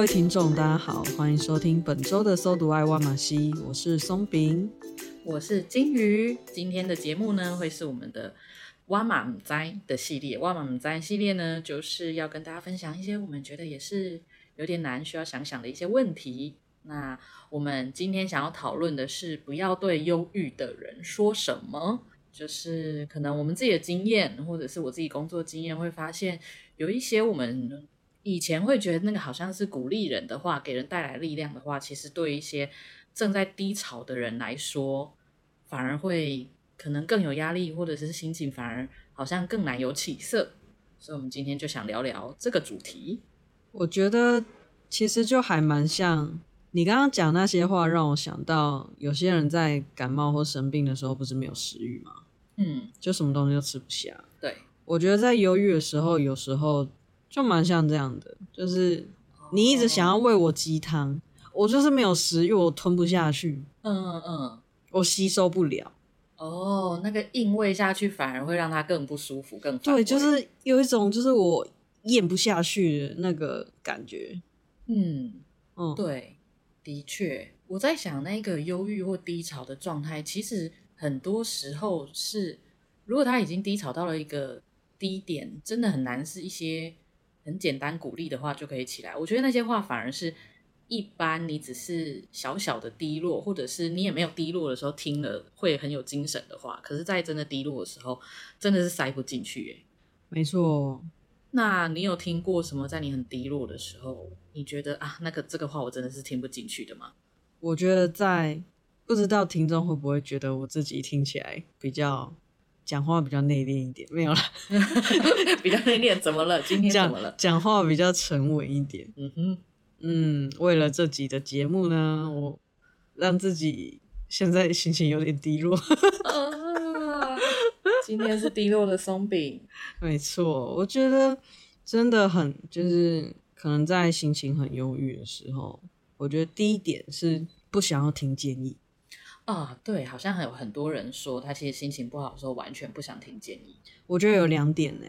各位听众，大家好，欢迎收听本周的《搜读爱挖马西》，我是松饼，我是金鱼。今天的节目呢，会是我们的挖马唔知的系列。挖马唔知系列呢，就是要跟大家分享一些我们觉得也是有点难、需要想想的一些问题。那我们今天想要讨论的是，不要对忧郁的人说什么。就是可能我们自己的经验，或者是我自己工作经验，会发现有一些我们。以前会觉得那个好像是鼓励人的话，给人带来力量的话，其实对一些正在低潮的人来说，反而会可能更有压力，或者是心情反而好像更难有起色。所以，我们今天就想聊聊这个主题。我觉得其实就还蛮像你刚刚讲那些话，让我想到有些人在感冒或生病的时候，不是没有食欲吗？嗯，就什么东西都吃不下。对，我觉得在忧郁的时候，有时候。就蛮像这样的，就是你一直想要喂我鸡汤，哦，我就是没有食欲，我吞不下去，嗯嗯嗯，我吸收不了。哦，那个硬喂下去反而会让它更不舒服，更对，就是有一种就是我咽不下去的那个感觉。嗯嗯，对，的确，我在想那个忧郁或低潮的状态，其实很多时候是，如果他已经低潮到了一个低点，真的很难是一些。很简单鼓励的话就可以起来，我觉得那些话反而是一般，你只是小小的低落，或者是你也没有低落的时候听了会很有精神的话，可是，在真的低落的时候，真的是塞不进去耶。没错，那你有听过什么在你很低落的时候，你觉得啊，那个这个话我真的是听不进去的吗？我觉得在不知道听众会不会觉得我自己听起来比较。讲话比较内敛一点，没有了，比较内敛，怎么了？今天怎么了？讲话比较沉稳一点。嗯哼，嗯，为了这集的节目呢，我让自己现在心情有点低落。啊，今天是低落的松饼。没错，我觉得真的很，就是可能在心情很忧郁的时候，我觉得第一点是不想要听建议。啊，对，好像还有很多人说他其实心情不好的时候完全不想听建议。我觉得有两点呢，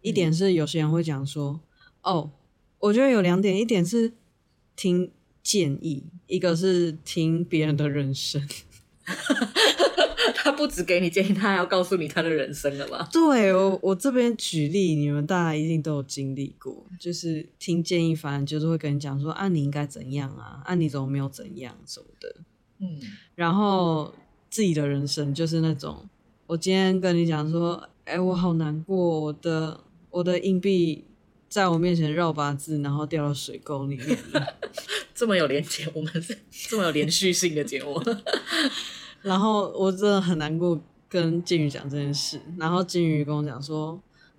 一点是有些人会讲说，哦，我觉得有两点，一点是听建议，一个是听别人的人生。他不只给你建议，他还要告诉你他的人生了吧？对，我，我这边举例，你们大家一定都有经历过，就是听建议，反正就是会跟你讲说，啊，你应该怎样啊，啊，你怎么没有怎样什么的。嗯，然后自己的人生就是那种，我今天跟你讲说，哎，我好难过，我的我的硬币在我面前绕八字，然后掉到水沟里面了。这么有连接，我们是 这么有连续性的节目。然后我真的很难过，跟金鱼讲这件事。然后金鱼跟我讲说，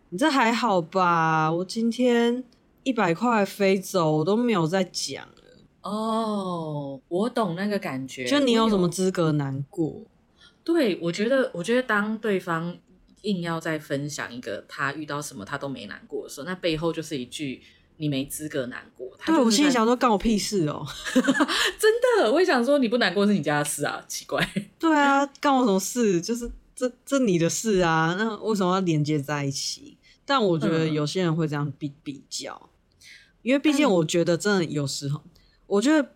你这还好吧？我今天一百块飞走，我都没有在讲。哦，我懂那个感觉。就你有什么资格难过？对，我觉得，我觉得当对方硬要再分享一个他遇到什么他都没难过的时候，那背后就是一句你没资格难过。对，我心里想说，干我屁事哦！真的，我也想说，你不难过是你家的事啊，奇怪。对啊，干我什么事？就是这这你的事啊，那为什么要连接在一起？但我觉得有些人会这样比比较，嗯、因为毕竟我觉得真的有时候。我觉得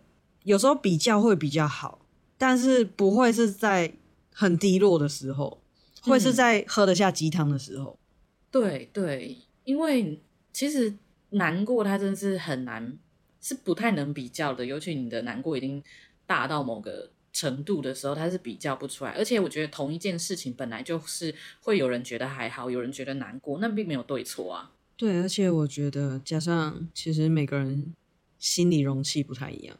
有时候比较会比较好，但是不会是在很低落的时候，嗯、会是在喝得下鸡汤的时候。对对，因为其实难过它真的是很难，是不太能比较的。尤其你的难过已经大到某个程度的时候，它是比较不出来。而且我觉得同一件事情本来就是会有人觉得还好，有人觉得难过，那并没有对错啊。对，而且我觉得加上其实每个人心理容器不太一样。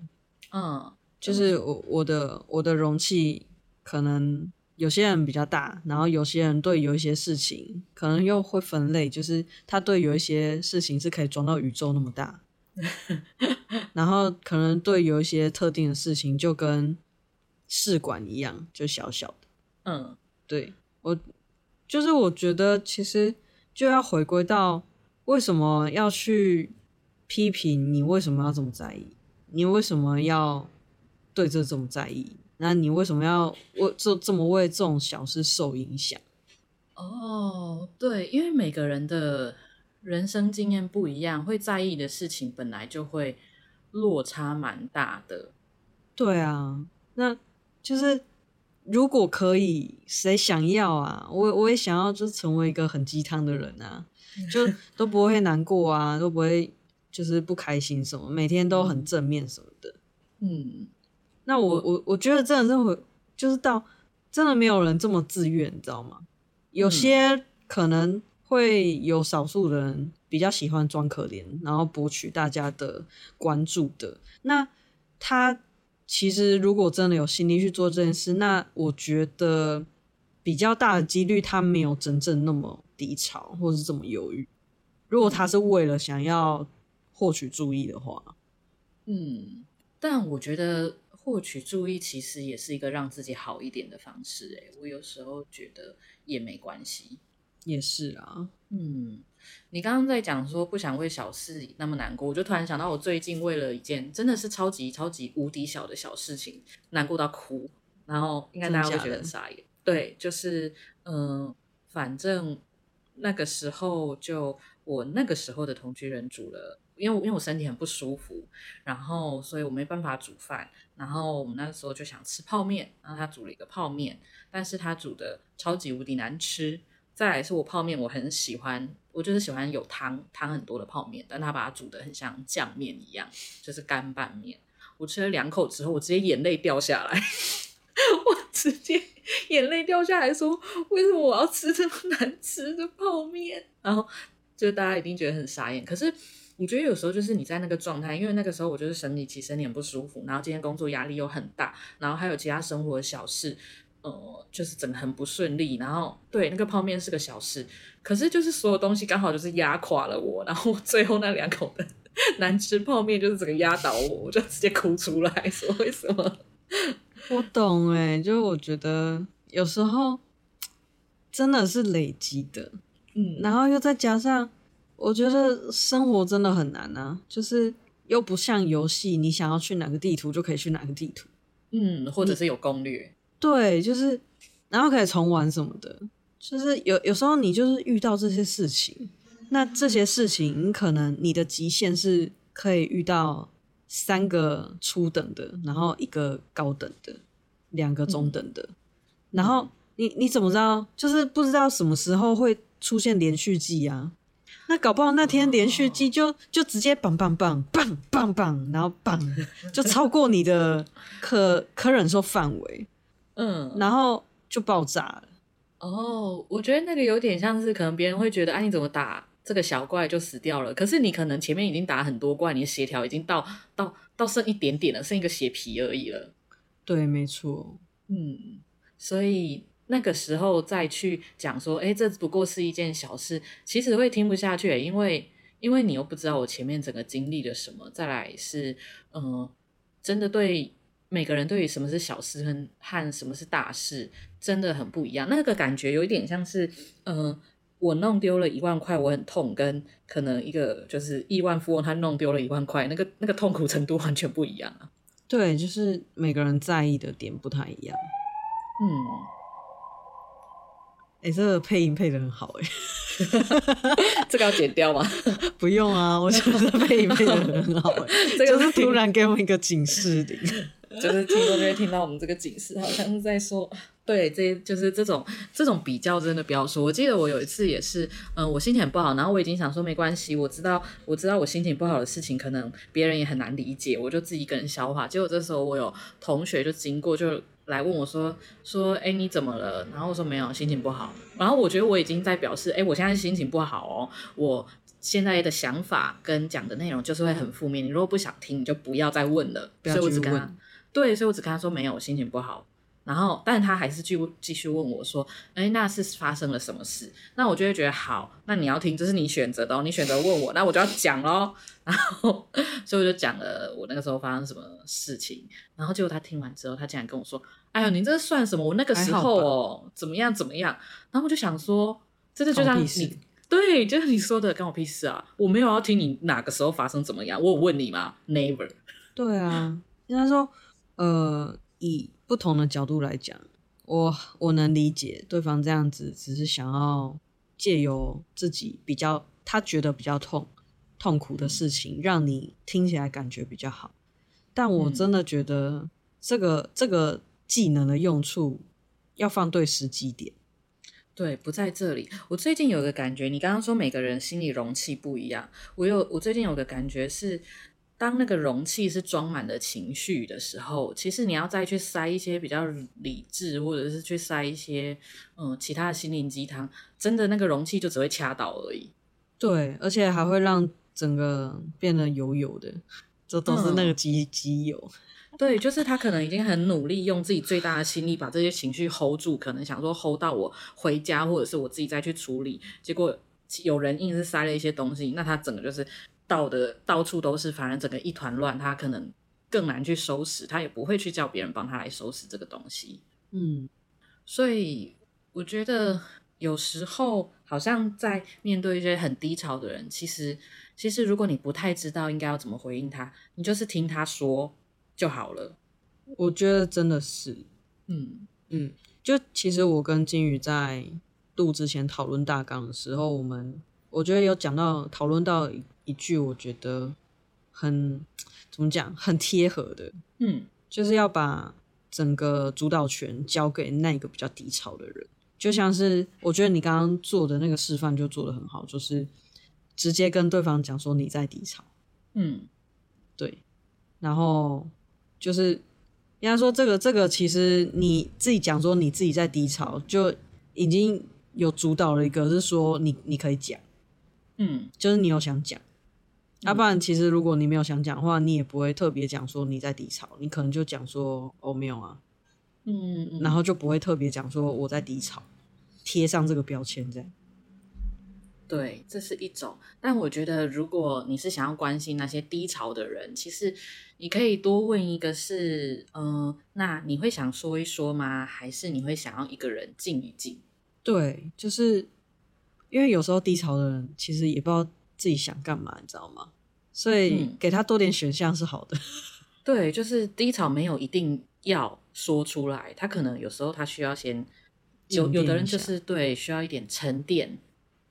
嗯，就是我我的我的容器可能有些人比较大，然后有些人对有一些事情可能又会分类，就是他对有一些事情是可以装到宇宙那么大，然后可能对有一些特定的事情就跟试管一样，就小小的。嗯，对，我就是我觉得其实就要回归到为什么要去批评你，为什么要这么在意？你为什么要对这这么在意？那你为什么要为这这么为这种小事受影响？哦，对，因为每个人的人生经验不一样，会在意的事情本来就会落差蛮大的。对啊，那就是如果可以，谁想要啊？我我也想要，就成为一个很鸡汤的人啊，就都不会难过啊，都不会。就是不开心什么，每天都很正面什么的。嗯，那我我我觉得真的是会，就是到真的没有人这么自愿，你知道吗？有些可能会有少数的人比较喜欢装可怜，然后博取大家的关注的。那他其实如果真的有心力去做这件事，那我觉得比较大的几率他没有真正那么低潮，或是这么犹豫。如果他是为了想要。获取注意的话，嗯，但我觉得获取注意其实也是一个让自己好一点的方式。诶，我有时候觉得也没关系，也是啊。嗯，你刚刚在讲说不想为小事那么难过，我就突然想到，我最近为了一件真的是超级超级无敌小的小事情难过到哭，然后应该大家会觉得很傻眼。对，就是嗯、呃，反正那个时候就我那个时候的同居人煮了。因为因为我身体很不舒服，然后所以我没办法煮饭，然后我们那个时候就想吃泡面，然后他煮了一个泡面，但是他煮的超级无敌难吃。再来是我泡面我很喜欢，我就是喜欢有汤汤很多的泡面，但他把它煮的很像酱面一样，就是干拌面。我吃了两口之后，我直接眼泪掉下来，我直接眼泪掉下来说，为什么我要吃这么难吃的泡面？然后就大家一定觉得很傻眼，可是。我觉得有时候就是你在那个状态，因为那个时候我就是生理期，身体很不舒服，然后今天工作压力又很大，然后还有其他生活的小事，呃，就是整个很不顺利。然后对那个泡面是个小事，可是就是所有东西刚好就是压垮了我，然后最后那两口的 难吃泡面就是整个压倒我，我就直接哭出来说为什么？我懂哎、欸，就是我觉得有时候真的是累积的，嗯，然后又再加上。我觉得生活真的很难啊，就是又不像游戏，你想要去哪个地图就可以去哪个地图，嗯，或者是有攻略，对，就是然后可以重玩什么的，就是有有时候你就是遇到这些事情，那这些事情你可能你的极限是可以遇到三个初等的，然后一个高等的，两个中等的，嗯、然后你你怎么知道？就是不知道什么时候会出现连续剧啊。那搞不好那天连续剧就就直接棒棒棒棒棒棒，然后棒就超过你的可 可忍受范围，嗯，然后就爆炸了。哦，我觉得那个有点像是可能别人会觉得，啊，你怎么打这个小怪就死掉了？可是你可能前面已经打很多怪，你的血条已经到到到剩一点点了，剩一个血皮而已了。对，没错，嗯，所以。那个时候再去讲说，哎，这不过是一件小事，其实会听不下去，因为因为你又不知道我前面整个经历了什么。再来是，嗯、呃，真的对每个人对于什么是小事和和什么是大事真的很不一样。那个感觉有一点像是，嗯、呃，我弄丢了一万块，我很痛，跟可能一个就是亿万富翁他弄丢了一万块，那个那个痛苦程度完全不一样啊。对，就是每个人在意的点不太一样。嗯。哎、欸，这个配音配的很好哎，这个要剪掉吗？不用啊，我觉得配音配的很好哎，这个是突然给我们一个警示的，就是听众就会听到我们这个警示，好像是在说对，这就是这种这种比较，真的不要说。我记得我有一次也是，嗯，我心情很不好，然后我已经想说没关系，我知道我知道我心情不好的事情，可能别人也很难理解，我就自己一个人消化。结果这时候我有同学就经过，就来问我说说，哎，你怎么了？然后我说没有，心情不好。然后我觉得我已经在表示，哎，我现在心情不好哦，我现在的想法跟讲的内容就是会很负面。你如果不想听，你就不要再问了。不要去问。所以我只跟他，对，所以我只跟他说没有，我心情不好。然后，但他还是继继续问我说：“哎，那是发生了什么事？”那我就会觉得好，那你要听，这是你选择的哦，你选择问我，那我就要讲喽。然后，所以我就讲了我那个时候发生什么事情。然后结果他听完之后，他竟然跟我说：“哎呦，你这算什么？我那个时候哦，怎么样怎么样？”然后我就想说，真的就像你对，就是你说的，关我屁事啊！我没有要听你哪个时候发生怎么样，我有问你吗？Never。对啊，应该说，呃，以。不同的角度来讲，我我能理解对方这样子，只是想要借由自己比较他觉得比较痛痛苦的事情，让你听起来感觉比较好。但我真的觉得这个、嗯、这个技能的用处要放对时机点，对，不在这里。我最近有个感觉，你刚刚说每个人心理容器不一样，我有我最近有个感觉是。当那个容器是装满了情绪的时候，其实你要再去塞一些比较理智，或者是去塞一些嗯其他的心灵鸡汤，真的那个容器就只会掐倒而已。对，而且还会让整个变得油油的，这都是那个机机油。对，就是他可能已经很努力，用自己最大的心力把这些情绪 hold 住，可能想说 hold 到我回家，或者是我自己再去处理，结果有人硬是塞了一些东西，那他整个就是。到的到处都是，反正整个一团乱，他可能更难去收拾，他也不会去叫别人帮他来收拾这个东西。嗯，所以我觉得有时候好像在面对一些很低潮的人，其实其实如果你不太知道应该要怎么回应他，你就是听他说就好了。我觉得真的是，嗯嗯，就其实我跟金鱼在录之前讨论大纲的时候，我们我觉得有讲到讨论到。一句我觉得很怎么讲，很贴合的，嗯，就是要把整个主导权交给那个比较低潮的人，就像是我觉得你刚刚做的那个示范就做的很好，就是直接跟对方讲说你在低潮，嗯，对，然后就是应该说这个这个其实你自己讲说你自己在低潮，就已经有主导了一个是说你你可以讲，嗯，就是你有想讲。要、啊、不然，其实如果你没有想讲的话，你也不会特别讲说你在低潮，你可能就讲说哦没有啊，嗯，嗯，然后就不会特别讲说我在低潮，贴上这个标签这样。对，这是一种。但我觉得，如果你是想要关心那些低潮的人，其实你可以多问一个是，嗯、呃，那你会想说一说吗？还是你会想要一个人静一静？对，就是因为有时候低潮的人其实也不知道。自己想干嘛，你知道吗？所以给他多点选项是好的。嗯。对，就是低潮没有一定要说出来，他可能有时候他需要先有有的人就是对需要一点沉淀，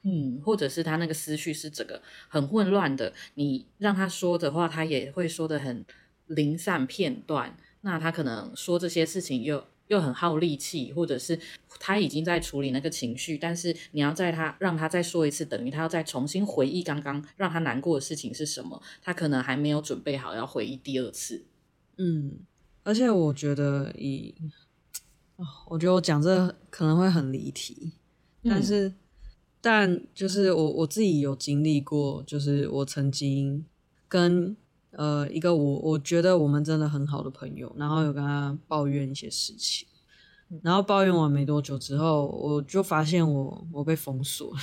嗯，或者是他那个思绪是整个很混乱的，你让他说的话，他也会说的很零散片段，那他可能说这些事情又。又很耗力气，或者是他已经在处理那个情绪，但是你要在他让他再说一次，等于他要再重新回忆刚刚让他难过的事情是什么，他可能还没有准备好要回忆第二次。嗯，而且我觉得以，我觉得我讲这可能会很离题，但是，嗯、但就是我我自己有经历过，就是我曾经跟。呃，一个我我觉得我们真的很好的朋友，然后有跟他抱怨一些事情，然后抱怨完没多久之后，我就发现我我被封锁，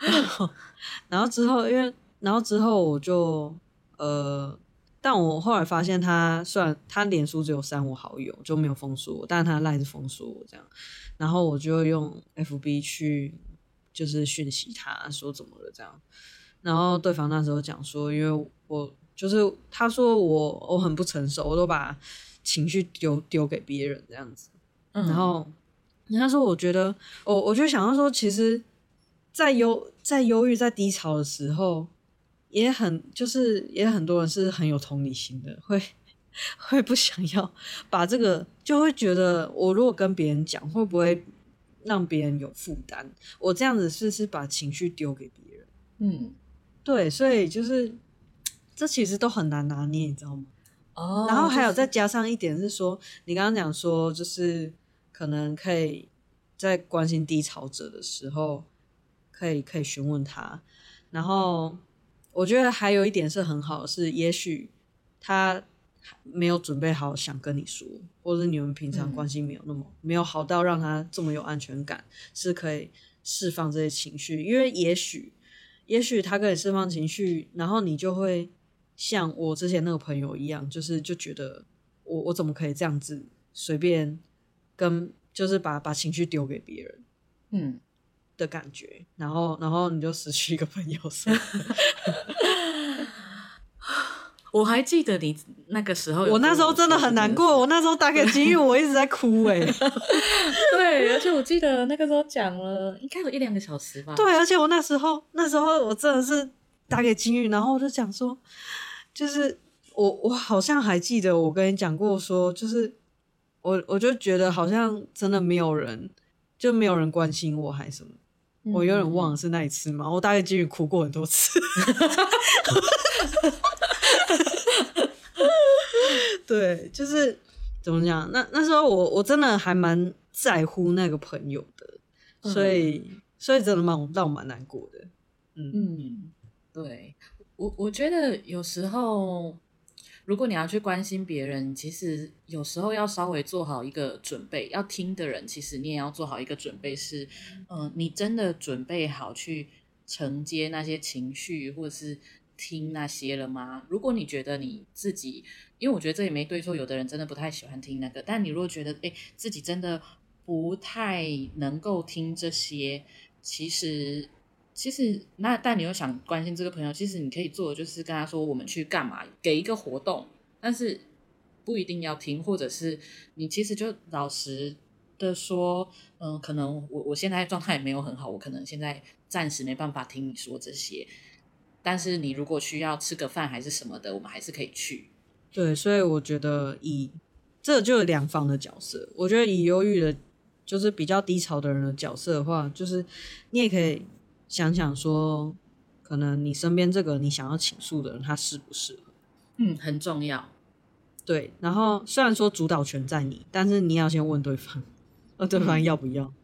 然 后然后之后因为然后之后我就呃，但我后来发现他虽然他脸书只有删我好友，就没有封锁我，但是他赖着封锁我这样，然后我就用 FB 去就是讯息他说怎么了这样。然后对方那时候讲说，因为我就是他说我我很不成熟，我都把情绪丢丢给别人这样子。嗯、然后他说，我觉得我我就想要说，其实在忧在忧郁在低潮的时候，也很就是也很多人是很有同理心的，会 会不想要把这个，就会觉得我如果跟别人讲，会不会让别人有负担？我这样子是是把情绪丢给别人。嗯，对，所以就是这其实都很难拿捏，你知道吗？哦，然后还有再加上一点是说，你刚刚讲说，就是可能可以在关心低潮者的时候，可以可以询问他。然后我觉得还有一点是很好的是，也许他。没有准备好想跟你说，或者你们平常关系没有那么、嗯、没有好到让他这么有安全感，是可以释放这些情绪。因为也许，也许他跟你释放情绪，然后你就会像我之前那个朋友一样，就是就觉得我我怎么可以这样子随便跟，就是把把情绪丢给别人，嗯。的感觉，然后然后你就失去一个朋友是 我还记得你那个时候，我那时候真的很难过。我那时候打给金玉，我一直在哭哎、欸。对，而且我记得那个时候讲了应该有一两个小时吧。对，而且我那时候那时候我真的是打给金玉，然后我就讲说，就是我我好像还记得我跟你讲过说，就是我我就觉得好像真的没有人，就没有人关心我还是什么。嗯、我有点忘了是那一次嘛。我大概金玉哭过很多次。对，就是怎么讲？那那时候我我真的还蛮在乎那个朋友的，所以、嗯、所以真的蛮让我蛮难过的。嗯嗯，对我我觉得有时候如果你要去关心别人，其实有时候要稍微做好一个准备，要听的人其实你也要做好一个准备是，是嗯，你真的准备好去承接那些情绪，或者是。听那些了吗？如果你觉得你自己，因为我觉得这也没对错，有的人真的不太喜欢听那个。但你如果觉得，诶，自己真的不太能够听这些，其实，其实那但你又想关心这个朋友，其实你可以做的就是跟他说，我们去干嘛，给一个活动，但是不一定要听，或者是你其实就老实的说，嗯，可能我我现在状态也没有很好，我可能现在暂时没办法听你说这些。但是你如果需要吃个饭还是什么的，我们还是可以去。对，所以我觉得以这就有两方的角色。我觉得以忧郁的，就是比较低潮的人的角色的话，就是你也可以想想说，可能你身边这个你想要倾诉的人，他适不适合？嗯，很重要。对，然后虽然说主导权在你，但是你要先问对方，问对方要不要。嗯、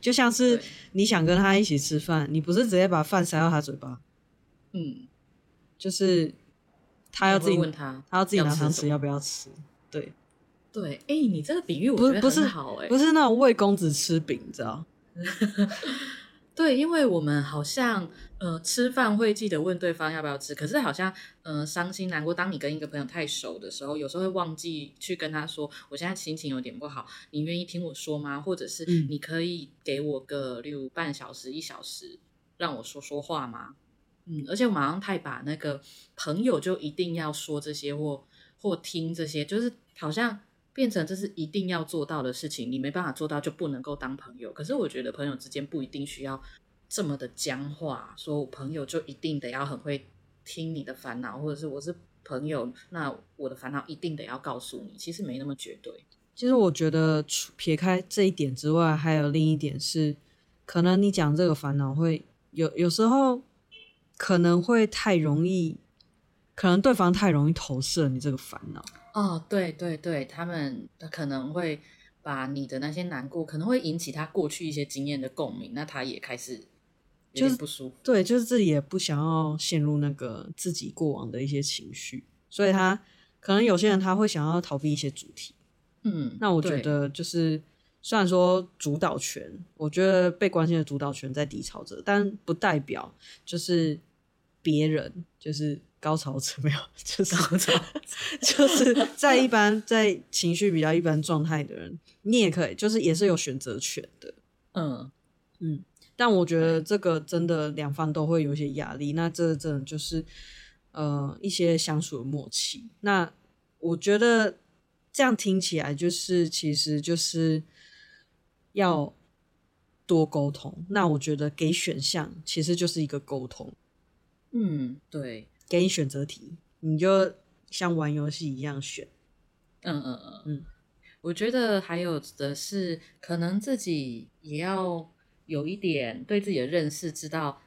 就像是你想跟他一起吃饭，你不是直接把饭塞到他嘴巴。嗯，就是他要自己问他，他要自己拿汤匙要不要吃？对，对，哎、欸，你这个比喻我觉得不是好、欸，哎，不是那种魏公子吃饼，你知道？对，因为我们好像呃吃饭会记得问对方要不要吃，可是好像呃伤心难过，当你跟一个朋友太熟的时候，有时候会忘记去跟他说，我现在心情有点不好，你愿意听我说吗？或者是你可以给我个例如半小时一小时让我说说话吗？嗯，而且我马上太把那个朋友就一定要说这些或或听这些，就是好像变成这是一定要做到的事情，你没办法做到就不能够当朋友。可是我觉得朋友之间不一定需要这么的僵化，说我朋友就一定得要很会听你的烦恼，或者是我是朋友，那我的烦恼一定得要告诉你，其实没那么绝对。其实我觉得撇开这一点之外，还有另一点是，可能你讲这个烦恼会有有时候。可能会太容易，可能对方太容易投射你这个烦恼。哦，对对对，他们可能会把你的那些难过，可能会引起他过去一些经验的共鸣，那他也开始就是不舒服。就是、对，就是自己也不想要陷入那个自己过往的一些情绪，所以他可能有些人他会想要逃避一些主题。嗯，那我觉得就是。虽然说主导权，我觉得被关心的主导权在低潮者，但不代表就是别人就是高潮者 没有，就是高潮，就是在一般在情绪比较一般状态的人，你也可以，就是也是有选择权的。嗯嗯，但我觉得这个真的两方都会有一些压力，那这真的就是呃一些相处的默契。那我觉得这样听起来就是其实就是。要多沟通，那我觉得给选项其实就是一个沟通。嗯，对，给你选择题，你就像玩游戏一样选，嗯嗯嗯嗯，我觉得还有的是，可能自己也要有一点对自己的认识，知道。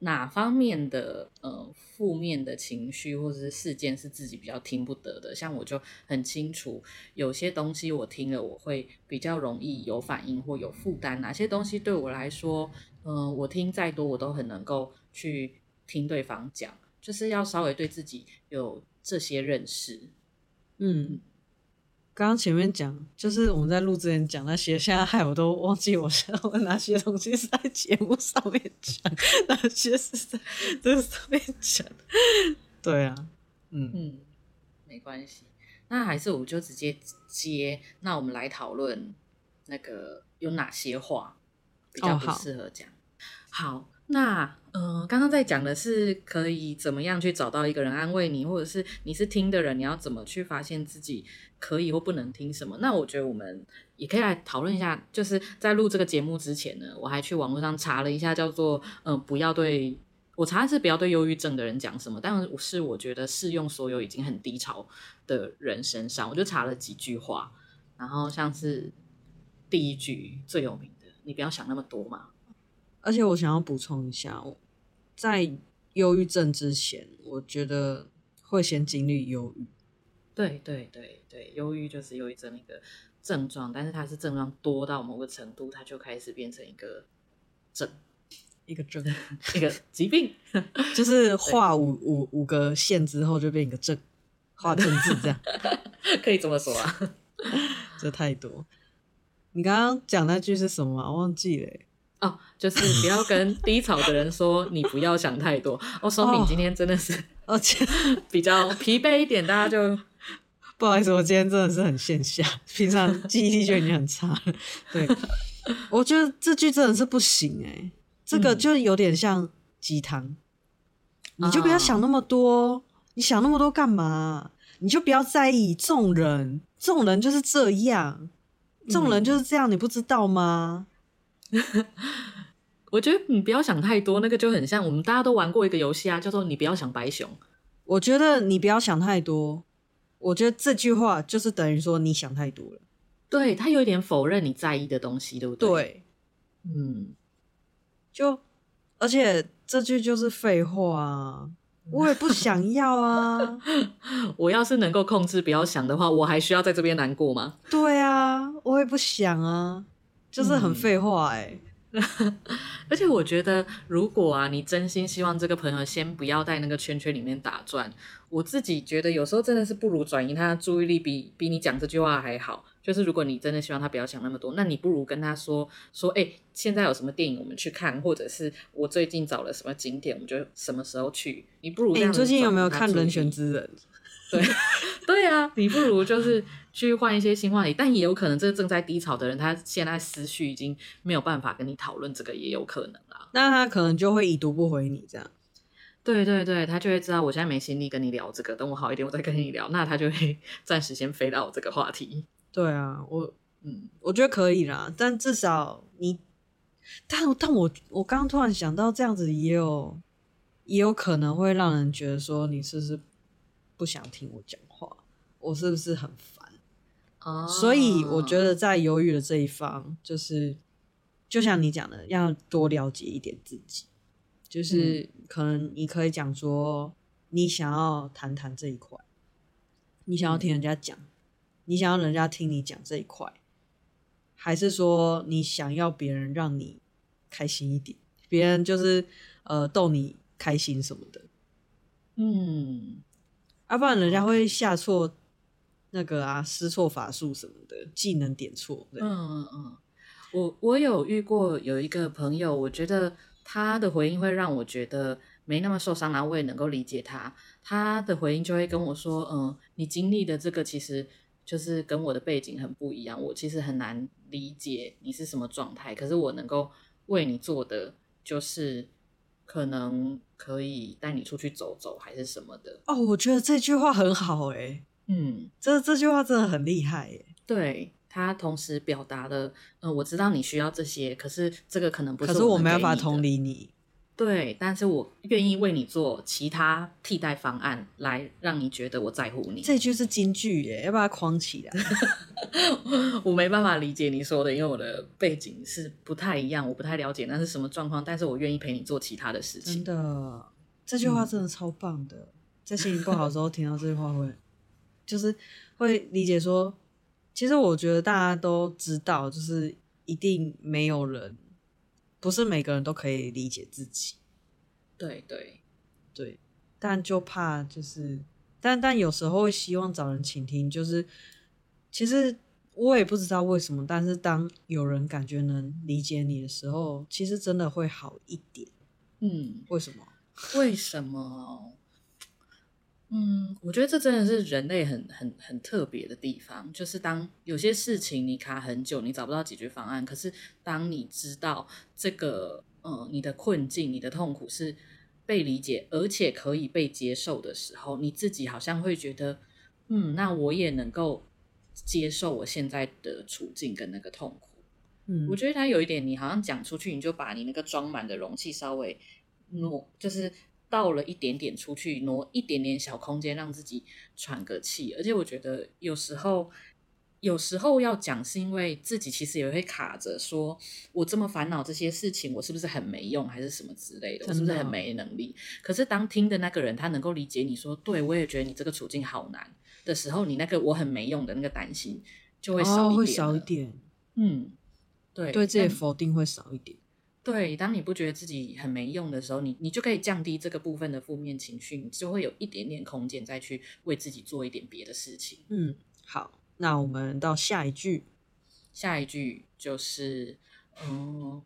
哪方面的呃负面的情绪或者是事件是自己比较听不得的？像我就很清楚，有些东西我听了我会比较容易有反应或有负担。哪些东西对我来说，嗯、呃，我听再多我都很能够去听对方讲，就是要稍微对自己有这些认识，嗯。刚刚前面讲，就是我们在录之前讲那些，现在害我都忘记我我哪些东西是在节目上面讲，哪些是在这个上面讲。对啊，嗯嗯，没关系。那还是我就直接接。那我们来讨论那个有哪些话比较不适合讲。哦、好。好那嗯、呃，刚刚在讲的是可以怎么样去找到一个人安慰你，或者是你是听的人，你要怎么去发现自己可以或不能听什么？那我觉得我们也可以来讨论一下。就是在录这个节目之前呢，我还去网络上查了一下，叫做嗯、呃，不要对我查的是不要对忧郁症的人讲什么，但是我觉得适用所有已经很低潮的人身上。我就查了几句话，然后像是第一句最有名的，你不要想那么多嘛。而且我想要补充一下，在忧郁症之前，我觉得会先经历忧郁。对对对对，忧郁就是忧郁症一个症状，但是它是症状多到某个程度，它就开始变成一个症，一个症，一个疾病，就是画五五五个线之后就变一个症，画正字这样，可以这么说啊？这太多。你刚刚讲那句是什么啊？我忘记了。哦，就是不要跟低潮的人说 你不要想太多。哦说明今天真的是，而且 比较疲惫一点，大家就不好意思，我今天真的是很线下，平常记忆力就已经很差了。对，我觉得这句真的是不行哎、欸，这个就有点像鸡汤，嗯、你就不要想那么多，你想那么多干嘛？你就不要在意众人，众人就是这样，众人就是这样，你不知道吗？我觉得你不要想太多，那个就很像我们大家都玩过一个游戏啊，叫做“你不要想白熊”。我觉得你不要想太多，我觉得这句话就是等于说你想太多了。对，他有一点否认你在意的东西，对不对？对，嗯，就而且这句就是废话啊，我也不想要啊。我要是能够控制不要想的话，我还需要在这边难过吗？对啊，我也不想啊。就是很废话哎、欸，而且我觉得，如果啊，你真心希望这个朋友先不要在那个圈圈里面打转，我自己觉得有时候真的是不如转移他的注意力比，比比你讲这句话还好。就是如果你真的希望他不要想那么多，那你不如跟他说说，哎、欸，现在有什么电影我们去看，或者是我最近找了什么景点，我们就什么时候去。你不如这样、欸、你最近有没有看《人选之人》？对，对啊，你不如就是去换一些新话题，但也有可能这个正在低潮的人，他现在思绪已经没有办法跟你讨论这个，也有可能啦。那他可能就会已读不回你这样。对对对，他就会知道我现在没心力跟你聊这个，等我好一点我再跟你聊，那他就会 暂时先飞到这个话题。对啊，我嗯，我觉得可以啦，但至少你，但但我我刚刚突然想到，这样子也有也有可能会让人觉得说你是不是。不想听我讲话，我是不是很烦？Oh. 所以我觉得在犹豫的这一方，就是就像你讲的，要多了解一点自己。就是可能你可以讲说，你想要谈谈这一块，你想要听人家讲，你想要人家听你讲这一块，还是说你想要别人让你开心一点，别人就是呃逗你开心什么的，嗯。要、啊、不然人家会下错那个啊，施错法术什么的，技能点错。嗯嗯嗯，我我有遇过有一个朋友，我觉得他的回应会让我觉得没那么受伤，然后我也能够理解他。他的回应就会跟我说：“嗯，你经历的这个其实就是跟我的背景很不一样，我其实很难理解你是什么状态。可是我能够为你做的就是。”可能可以带你出去走走，还是什么的哦。我觉得这句话很好哎、欸，嗯，这这句话真的很厉害哎、欸。对，他同时表达了，嗯、呃，我知道你需要这些，可是这个可能不是，可是我没办法同理你。对，但是我愿意为你做其他替代方案，来让你觉得我在乎你。这句是金句耶，要把它框起来。我没办法理解你说的，因为我的背景是不太一样，我不太了解那是什么状况。但是我愿意陪你做其他的事情。真的，这句话真的超棒的。嗯、在心情不好的时候听到这句话，会就是会理解说，其实我觉得大家都知道，就是一定没有人。不是每个人都可以理解自己，对对对，但就怕就是，但但有时候会希望找人倾听，就是其实我也不知道为什么，但是当有人感觉能理解你的时候，其实真的会好一点。嗯，为什么？为什么？嗯，我觉得这真的是人类很很很特别的地方，就是当有些事情你卡很久，你找不到解决方案，可是当你知道这个，呃，你的困境、你的痛苦是被理解，而且可以被接受的时候，你自己好像会觉得，嗯，那我也能够接受我现在的处境跟那个痛苦。嗯，我觉得它有一点，你好像讲出去，你就把你那个装满的容器稍微挪，就是。倒了一点点出去，挪一点点小空间，让自己喘个气。而且我觉得有时候，有时候要讲，是因为自己其实也会卡着，说我这么烦恼这些事情，我是不是很没用，还是什么之类的？我是不是很没能力？可是当听的那个人他能够理解你说，对，我也觉得你这个处境好难的时候，你那个我很没用的那个担心就会少一点，哦，会少一点。嗯，对，对自己否定会少一点。对，当你不觉得自己很没用的时候，你你就可以降低这个部分的负面情绪，你就会有一点点空间再去为自己做一点别的事情。嗯，好，那我们到下一句，下一句就是，嗯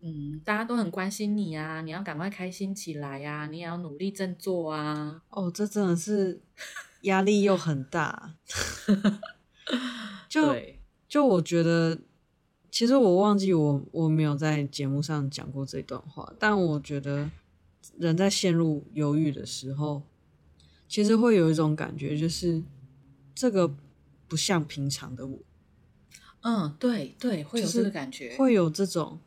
嗯，大家都很关心你啊，你要赶快开心起来呀，啊，你也要努力振作啊。哦，这真的是压力又很大。就 就我觉得。其实我忘记我我没有在节目上讲过这段话，但我觉得人在陷入犹豫的时候，其实会有一种感觉，就是这个不像平常的我。嗯，对对，会有这个感觉，会有这种，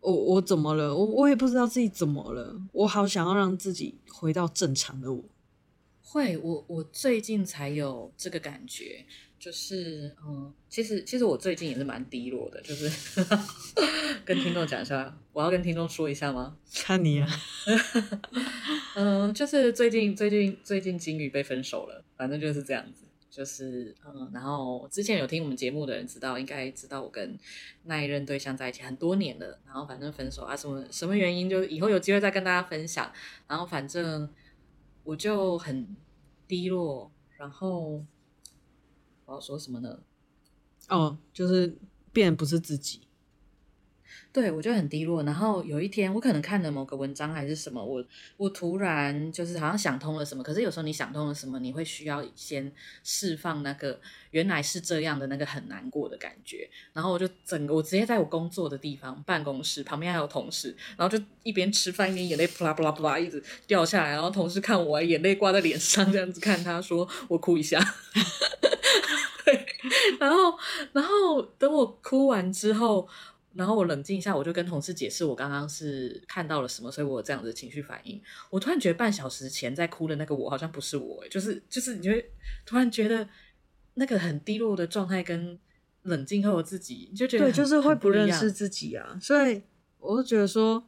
我我怎么了？我我也不知道自己怎么了，我好想要让自己回到正常的我。会，我我最近才有这个感觉。就是嗯，其实其实我最近也是蛮低落的，就是 跟听众讲一下，我要跟听众说一下吗？看你啊，嗯，就是最近最近最近金鱼被分手了，反正就是这样子，就是嗯，然后之前有听我们节目的人知道，应该知道我跟那一任对象在一起很多年了，然后反正分手啊什么什么原因，就以后有机会再跟大家分享，然后反正我就很低落，然后。我要说什么呢？哦，就是变不是自己。对，我就很低落。然后有一天，我可能看了某个文章还是什么，我我突然就是好像想通了什么。可是有时候你想通了什么，你会需要先释放那个原来是这样的那个很难过的感觉。然后我就整个我直接在我工作的地方办公室旁边还有同事，然后就一边吃饭一边眼泪啪啦啪啦噗啦一直掉下来。然后同事看我眼泪挂在脸上，这样子看他说我哭一下。然后然后等我哭完之后。然后我冷静一下，我就跟同事解释我刚刚是看到了什么，所以我有这样子的情绪反应。我突然觉得半小时前在哭的那个我好像不是我，就是就是你会突然觉得那个很低落的状态跟冷静后的自己，你就觉得对，就是会不认识自己啊。所以我就觉得说，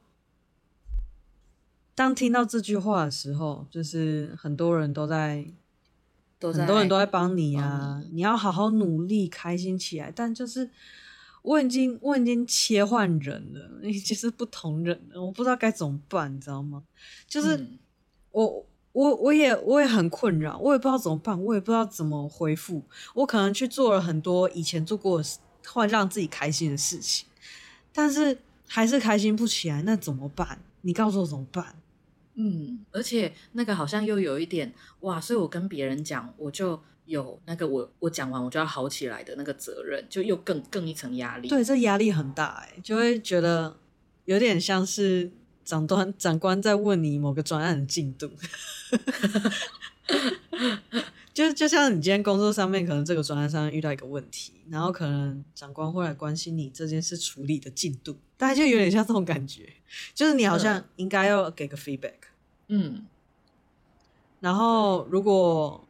当听到这句话的时候，就是很多人都在，都在很多人都在帮你啊，你，你要好好努力，开心起来。但就是。我已经我已经切换人了，已经是不同人了，我不知道该怎么办，你知道吗？就是、嗯、我我我也我也很困扰，我也不知道怎么办，我也不知道怎么回复。我可能去做了很多以前做过的会让自己开心的事情，但是还是开心不起来，那怎么办？你告诉我怎么办？嗯，而且那个好像又有一点哇，所以我跟别人讲，我就。有那个我我讲完我就要好起来的那个责任，就又更更一层压力。对，这压力很大哎，就会觉得有点像是长端长官在问你某个专案的进度，就就像你今天工作上面，可能这个专案上面遇到一个问题，然后可能长官会来关心你这件事处理的进度，大概就有点像这种感觉，就是你好像应该要给个 feedback，嗯，然后如果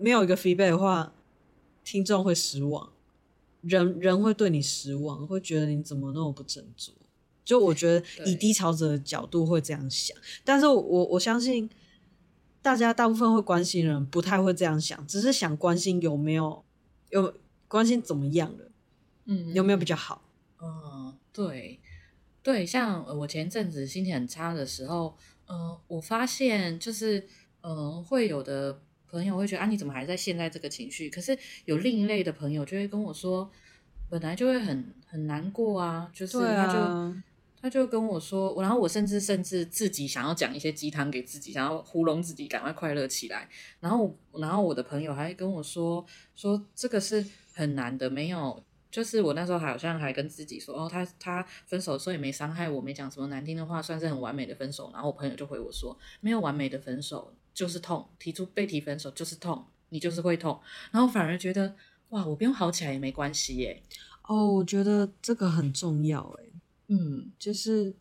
没有一个 feedback 的话，听众会失望，人人会对你失望，会觉得你怎么那么不振作。就我觉得以低潮者的角度会这样想，但是我我相信。大家大部分会关心人，不太会这样想，只是想关心有没有有关心怎么样了，嗯，有没有比较好？嗯，对，对，像我前阵子心情很差的时候，嗯、呃，我发现就是，嗯、呃，会有的朋友会觉得啊，你怎么还在陷在这个情绪？可是有另一类的朋友就会跟我说，本来就会很很难过啊，就是他就。他就跟我说，然后我甚至甚至自己想要讲一些鸡汤给自己，想要糊弄自己，赶快快乐起来。然后，然后我的朋友还跟我说，说这个是很难的，没有，就是我那时候好像还跟自己说，哦，他他分手的时候也没伤害我，没讲什么难听的话，算是很完美的分手。然后我朋友就回我说，没有完美的分手，就是痛，提出被提分手就是痛，你就是会痛。然后反而觉得，哇，我不用好起来也没关系耶。哦，我觉得这个很重要诶。嗯，就是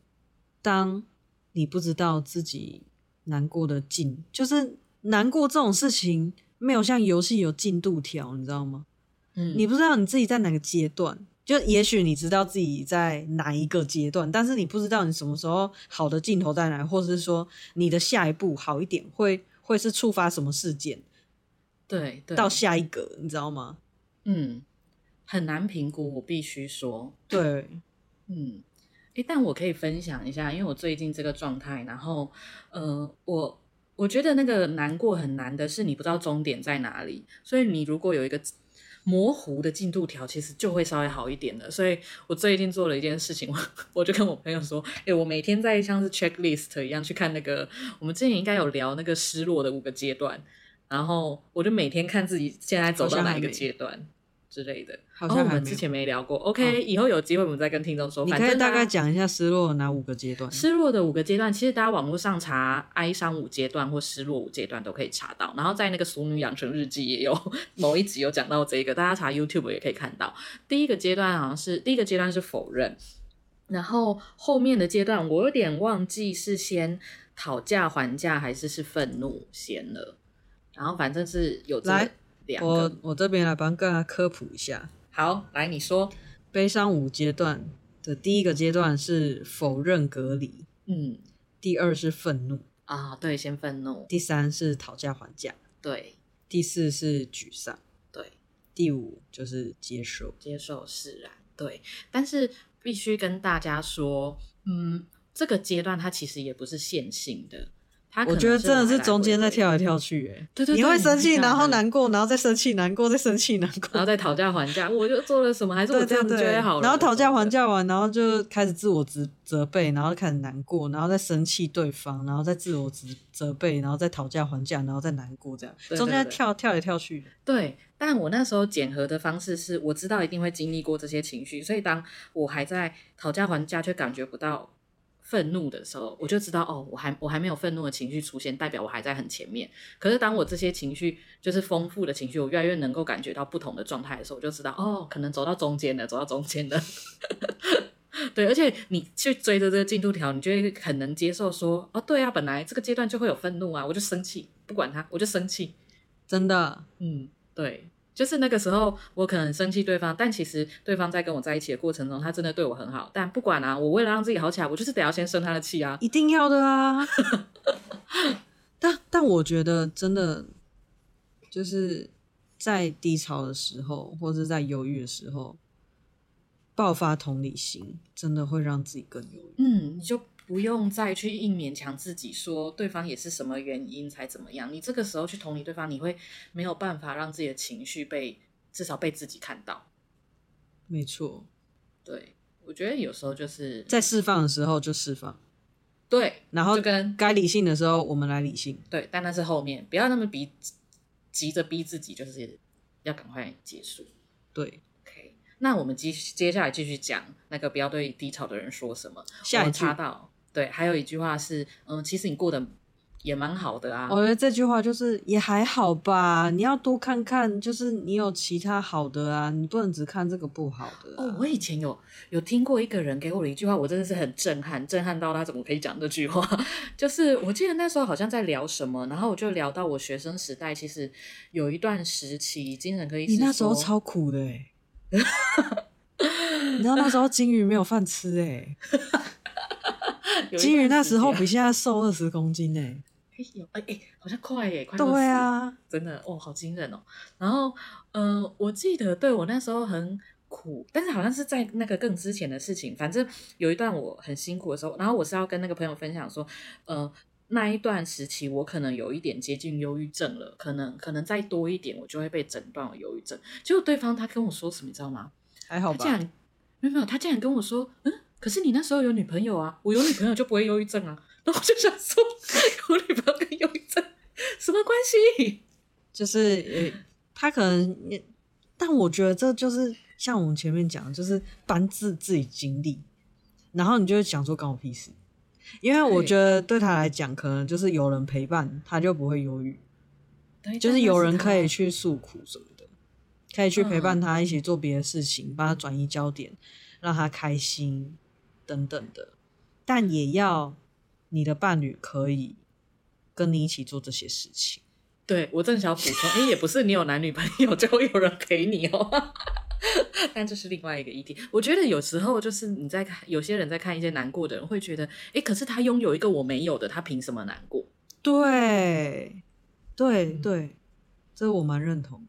当你不知道自己难过的进，就是难过这种事情没有像游戏有进度条，你知道吗？嗯，你不知道你自己在哪个阶段，就也许你知道自己在哪一个阶段，但是你不知道你什么时候好的尽头在哪，或者是说你的下一步好一点会会是触发什么事件？对，对，到下一个，你知道吗？嗯，很难评估，我必须说，对，嗯。但我可以分享一下，因为我最近这个状态，然后，呃，我我觉得那个难过很难的是你不知道终点在哪里，所以你如果有一个模糊的进度条，其实就会稍微好一点的。所以我最近做了一件事情，我 我就跟我朋友说，哎，我每天在像是 checklist 一样去看那个，我们之前应该有聊那个失落的五个阶段，然后我就每天看自己现在走到哪一个阶段。之类的，好像、哦、我们之前没聊过。OK，、哦、以后有机会我们再跟听众说。你可以大概讲一下失落的哪五个阶段？失落的五个阶段，其实大家网络上查哀伤五阶段或失落五阶段都可以查到。然后在那个《俗女养成日记》也有 某一集有讲到这个，大家查 YouTube 也可以看到。第一个阶段好像是第一个阶段是否认，然后后面的阶段我有点忘记是先讨价还价还是是愤怒先了。然后反正是有这个。我我这边来帮大家科普一下。好，来你说，悲伤五阶段的第一个阶段是否认隔离，嗯，第二是愤怒啊，对，先愤怒。第三是讨价还价，对。第四是沮丧，对。第五就是接受，接受释然，对。但是必须跟大家说，嗯，这个阶段它其实也不是线性的。我觉得真的是中间在跳来跳去，哎，对对，你会生气，然后难过，然后再生气，难过，再生气，难过，然后再讨价还价。我就做了什么，还是我这样子觉得好？然后讨价还价完，然后就开始自我责责备，然后开始难过，然后再生气对方，然后再自我责责备，然后再讨价还价，然后再难过，这样中间跳跳来跳去。对，但我那时候检核的方式是，我知道一定会经历过这些情绪，所以当我还在讨价还价，却感觉不到。愤怒的时候，我就知道哦，我还我还没有愤怒的情绪出现，代表我还在很前面。可是当我这些情绪就是丰富的情绪，我越来越能够感觉到不同的状态的时候，我就知道哦，可能走到中间了，走到中间了。对，而且你去追着这个进度条，你就会很能接受说哦，对啊，本来这个阶段就会有愤怒啊，我就生气，不管他，我就生气，真的，嗯，对。就是那个时候，我可能生气对方，但其实对方在跟我在一起的过程中，他真的对我很好。但不管啊，我为了让自己好起来，我就是得要先生他的气啊，一定要的啊。但但我觉得真的就是在低潮的时候，或者在忧郁的时候，爆发同理心，真的会让自己更忧郁。嗯，你就。不用再去硬勉强自己说对方也是什么原因才怎么样，你这个时候去同理对方，你会没有办法让自己的情绪被至少被自己看到。没错，对，我觉得有时候就是在释放的时候就释放，对，然后就跟该理性的时候我们来理性，对，但那是后面，不要那么逼急着逼自己，就是要赶快结束。对。那我们接接下来继续讲那个不要对低潮的人说什么。下一句。我插到对，还有一句话是，嗯，其实你过得也蛮好的啊。我觉得这句话就是也还好吧，你要多看看，就是你有其他好的啊，你不能只看这个不好的、啊。哦，我以前有有听过一个人给我的一句话，我真的是很震撼，震撼到他怎么可以讲这句话？就是我记得那时候好像在聊什么，然后我就聊到我学生时代，其实有一段时期精神科医生，你那时候超苦的哎、欸，你知道那时候金鱼没有饭吃哎、欸，金鱼那时候比现在瘦二十公斤哎、欸。有哎哎，好像快耶，快对啊，真的哦，好惊人哦。然后，嗯、呃，我记得对我那时候很苦，但是好像是在那个更之前的事情。反正有一段我很辛苦的时候，然后我是要跟那个朋友分享说，呃，那一段时期我可能有一点接近忧郁症了，可能可能再多一点，我就会被诊断有忧郁症。结果对方他跟我说什么，你知道吗？还好吧，他竟然没有没有，他竟然跟我说，嗯，可是你那时候有女朋友啊，我有女朋友就不会忧郁症啊。然后我就想说，有女朋友跟忧郁症什么关系？就是呃他可能也，但我觉得这就是像我们前面讲的，就是搬自自己经历，然后你就会想说关我屁事。因为我觉得对他来讲，可能就是有人陪伴，他就不会忧郁，就是有人可以去诉苦什么的，可以去陪伴他一起做别的事情，帮他转移焦点，让他开心等等的，但也要。你的伴侣可以跟你一起做这些事情。对，我正想补充，哎、欸，也不是你有男女朋友就会有人陪你哦，但这是另外一个议题。我觉得有时候就是你在看，有些人在看一些难过的人，会觉得，哎、欸，可是他拥有一个我没有的，他凭什么难过？对，对对，这我蛮认同的。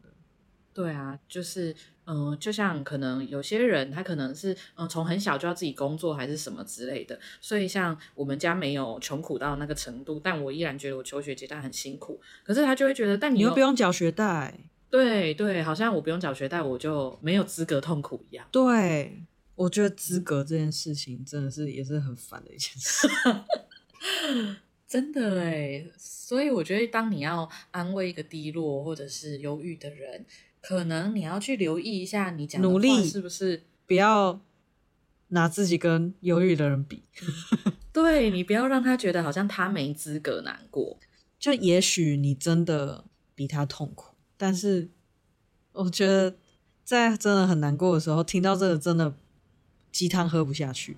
对啊，就是。嗯，就像可能有些人，他可能是嗯从很小就要自己工作，还是什么之类的。所以像我们家没有穷苦到那个程度，但我依然觉得我求学阶段很辛苦。可是他就会觉得，但你，你又不用缴学贷，对对，好像我不用缴学贷，我就没有资格痛苦一样。对，我觉得资格这件事情真的是也是很烦的一件事，真的哎。所以我觉得，当你要安慰一个低落或者是忧郁的人。可能你要去留意一下，你讲的话是不是不要拿自己跟忧郁的人比？对，你不要让他觉得好像他没资格难过。就也许你真的比他痛苦，但是我觉得在真的很难过的时候，听到这个真的鸡汤喝不下去，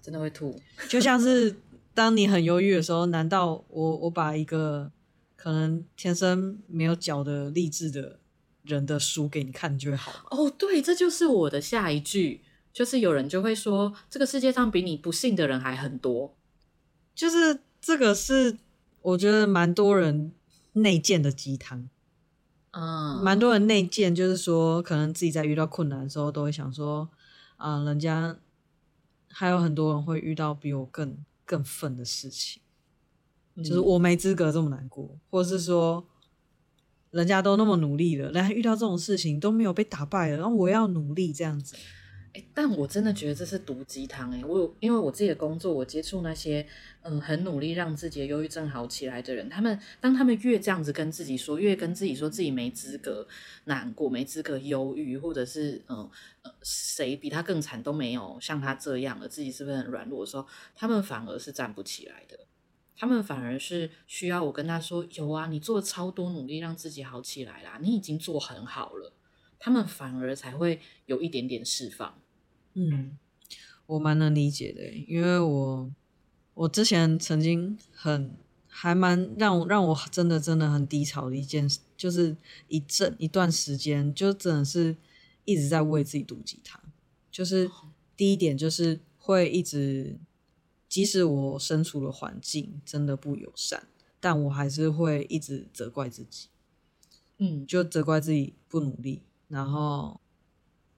真的会吐。就像是当你很忧郁的时候，难道我我把一个可能天生没有脚的励志的人的书给你看就会好哦，对，这就是我的下一句，就是有人就会说，这个世界上比你不幸的人还很多，就是这个是我觉得蛮多人内建的鸡汤，嗯，蛮多人内建，就是说可能自己在遇到困难的时候都会想说，啊、呃，人家还有很多人会遇到比我更更愤的事情，嗯，就是我没资格这么难过，或者是说。人家都那么努力了，然后遇到这种事情都没有被打败了，然后我要努力这样子。欸，但我真的觉得这是毒鸡汤哎！我有因为我自己的工作，我接触那些嗯很努力让自己的忧郁症好起来的人，他们当他们越这样子跟自己说，越跟自己说自己没资格难过，没资格忧郁，或者是嗯呃谁比他更惨都没有像他这样了，自己是不是很软弱的时候，他们反而是站不起来的。他们反而是需要我跟他说：“有啊，你做超多努力让自己好起来啦，你已经做很好了。”他们反而才会有一点点释放。嗯，我蛮能理解的，因为我我之前曾经很还蛮让我让我真的真的很低潮的一件事，就是一阵一段时间，就真的是一直在为自己毒鸡汤。就是第一点就是会一直。即使我身处的环境真的不友善，但我还是会一直责怪自己，嗯，就责怪自己不努力，然后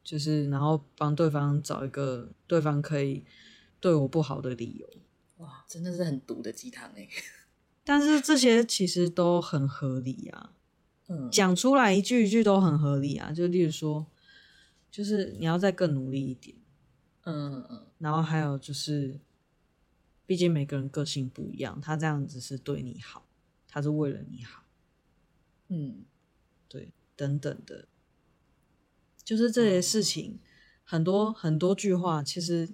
就是然后帮对方找一个对方可以对我不好的理由。哇，真的是很毒的鸡汤哎！但是这些其实都很合理啊，嗯，讲出来一句一句都很合理啊。就例如说，就是你要再更努力一点，嗯嗯，然后还有就是。毕竟每个人个性不一样，他这样子是对你好，他是为了你好，嗯，对，等等的，就是这些事情，很多很多句话，其实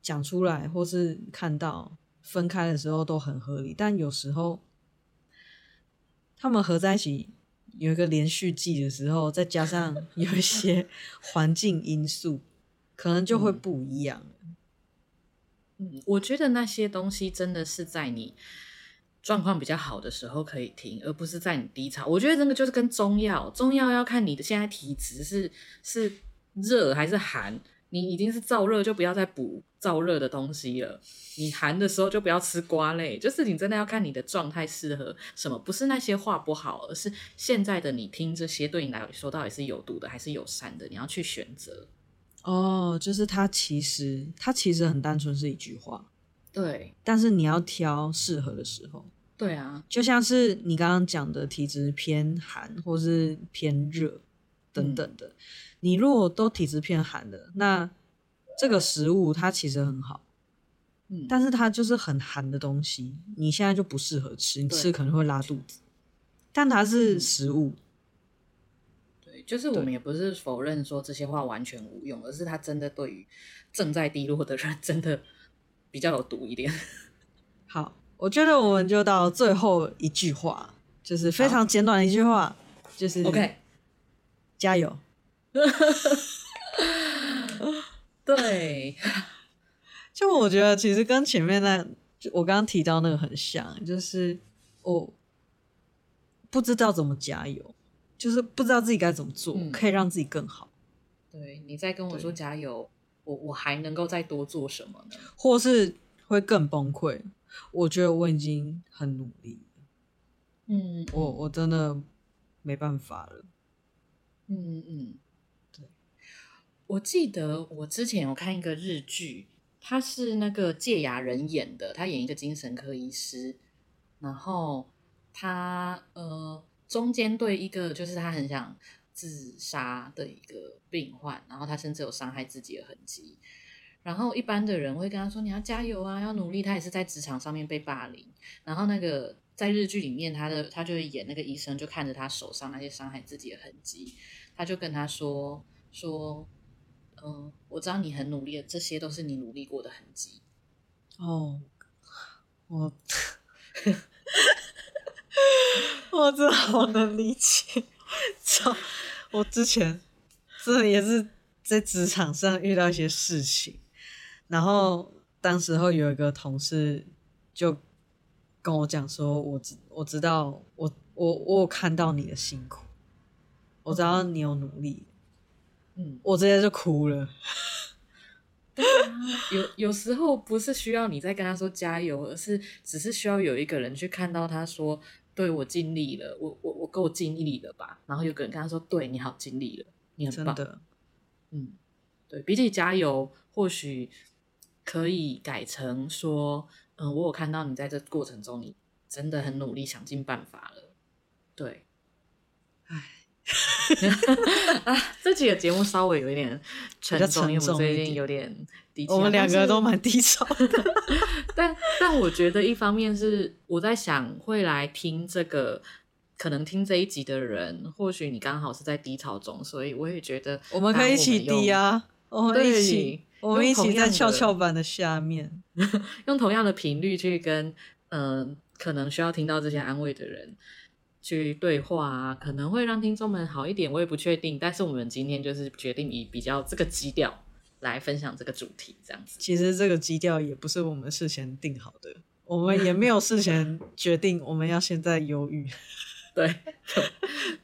讲出来或是看到，分开的时候都很合理，但有时候他们合在一起有一个连续剧的时候，再加上有一些 环境因素，可能就会不一样。嗯，我觉得那些东西真的是在你状况比较好的时候可以听，而不是在你低潮。我觉得这个就是跟中药，中药要看你的现在体质是是热还是寒。你已经是燥热，就不要再补燥热的东西了。你寒的时候就不要吃瓜类，就是你真的要看你的状态适合什么，不是那些话不好，而是现在的你听这些对你来说到底是有毒的还是友善的，你要去选择。哦，就是它其实它其实很单纯是一句话，对，但是你要挑适合的时候。对啊，就像是你刚刚讲的体质偏寒或是偏热等等的。嗯你如果都体质偏寒的，那这个食物它其实很好，嗯，但是它就是很寒的东西，你现在就不适合吃，你吃可能会拉肚子。但它是食物，对，就是我们也不是否认说这些话完全无用，而是它真的对于正在低落的人真的比较有毒一点。好，我觉得我们就到最后一句话，就是非常简短的一句话，就是 OK，加油。对，就我觉得其实跟前面那，就我刚刚提到那个很像，就是我不知道怎么加油，就是不知道自己该怎么做，嗯、可以让自己更好。对，你再跟我说加油，我我还能够再多做什么呢？或是会更崩溃？我觉得我已经很努力了，嗯，我我真的没办法了，嗯嗯。我记得我之前有看一个日剧，他是那个芥雅人演的，他演一个精神科医师，然后他呃中间对一个就是他很想自杀的一个病患，然后他甚至有伤害自己的痕迹，然后一般的人会跟他说，你要加油啊，要努力，他也是在职场上面被霸凌，然后那个在日剧里面他的他就会演那个医生，就看着他手上那些伤害自己的痕迹，他就跟他说说。嗯，我知道你很努力，这些都是你努力过的痕迹。哦，我，我真的好能理解。操，我之前真的也是在职场上遇到一些事情，然后当时候有一个同事就跟我讲说，我知我知道，我我我有看到你的辛苦，我知道你有努力。嗯，我直接就哭了。对啊，有有时候不是需要你在跟他说加油，而是只是需要有一个人去看到他说：“对，我尽力了，我我我够尽力了吧？”然后有个人跟他说：“对，你好尽力了，你很棒。”嗯，对，比起加油，或许可以改成说：“嗯，我有看到你在这过程中，你真的很努力，想尽办法了。”对，唉。啊，这期的节目稍微有一点沉重，因为我们最近有点低潮。我们两个都蛮低潮的，但但我觉得一方面是我在想，会来听这个，可能听这一集的人，或许你刚好是在低潮中，所以我也觉得我们可以一起低啊，我们一起，我们一起在跷跷板的下面，用同样的频率去跟嗯、呃，可能需要听到这些安慰的人。去对话啊，可能会让听众们好一点，我也不确定。但是我们今天就是决定以比较这个基调来分享这个主题，这样子。其实这个基调也不是我们事先定好的，我们也没有事先 决定我们要现在犹豫。对，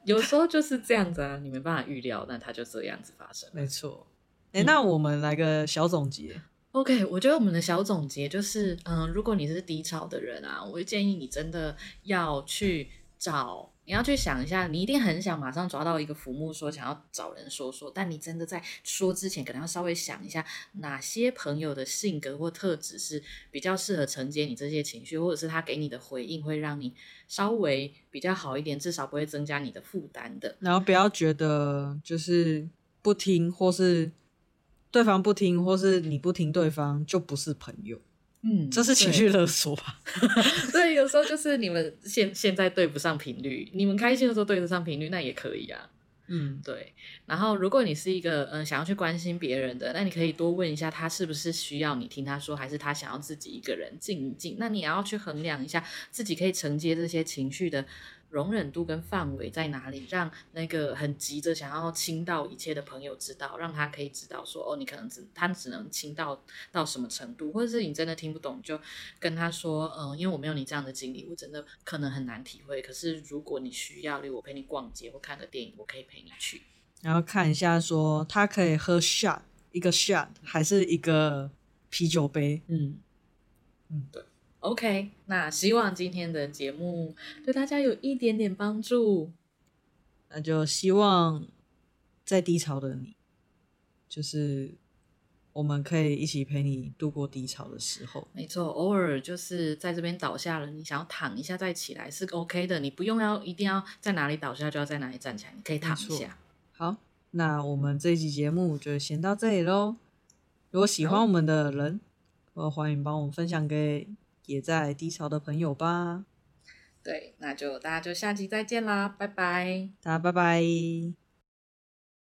有时候就是这样子啊，你没办法预料，那它就这样子发生。没错。哎、欸，那我们来个小总结。嗯、OK，我觉得我们的小总结就是，嗯，如果你是低潮的人啊，我会建议你真的要去。找你要去想一下，你一定很想马上抓到一个浮木，说想要找人说说，但你真的在说之前，可能要稍微想一下，哪些朋友的性格或特质是比较适合承接你这些情绪，或者是他给你的回应会让你稍微比较好一点，至少不会增加你的负担的。然后不要觉得就是不听，或是对方不听，或是你不听对方就不是朋友。嗯，这是情绪勒索吧？对，有时候就是你们现现在对不上频率，你们开心的时候对得上频率，那也可以啊。嗯，对。然后，如果你是一个嗯、呃、想要去关心别人的，那你可以多问一下他是不是需要你听他说，还是他想要自己一个人静一静。那你也要去衡量一下自己可以承接这些情绪的。容忍度跟范围在哪里？让那个很急着想要倾倒一切的朋友知道，让他可以知道说，哦，你可能只他只能倾倒到什么程度，或者是你真的听不懂，就跟他说，嗯，因为我没有你这样的经历，我真的可能很难体会。可是如果你需要，例如我陪你逛街或看个电影，我可以陪你去，然后看一下说他可以喝 shot 一个 shot 还是一个啤酒杯？嗯嗯，对。OK，那希望今天的节目对大家有一点点帮助。那就希望在低潮的你，就是我们可以一起陪你度过低潮的时候。没错，偶尔就是在这边倒下了，你想要躺一下再起来是 OK 的，你不用要一定要在哪里倒下就要在哪里站起来，你可以躺一下。好，那我们这一集节目就先到这里喽。如果喜欢我们的人，我欢迎帮我们分享给。也在低潮的朋友吧，对，那就大家就下期再见啦，拜拜，大家拜拜。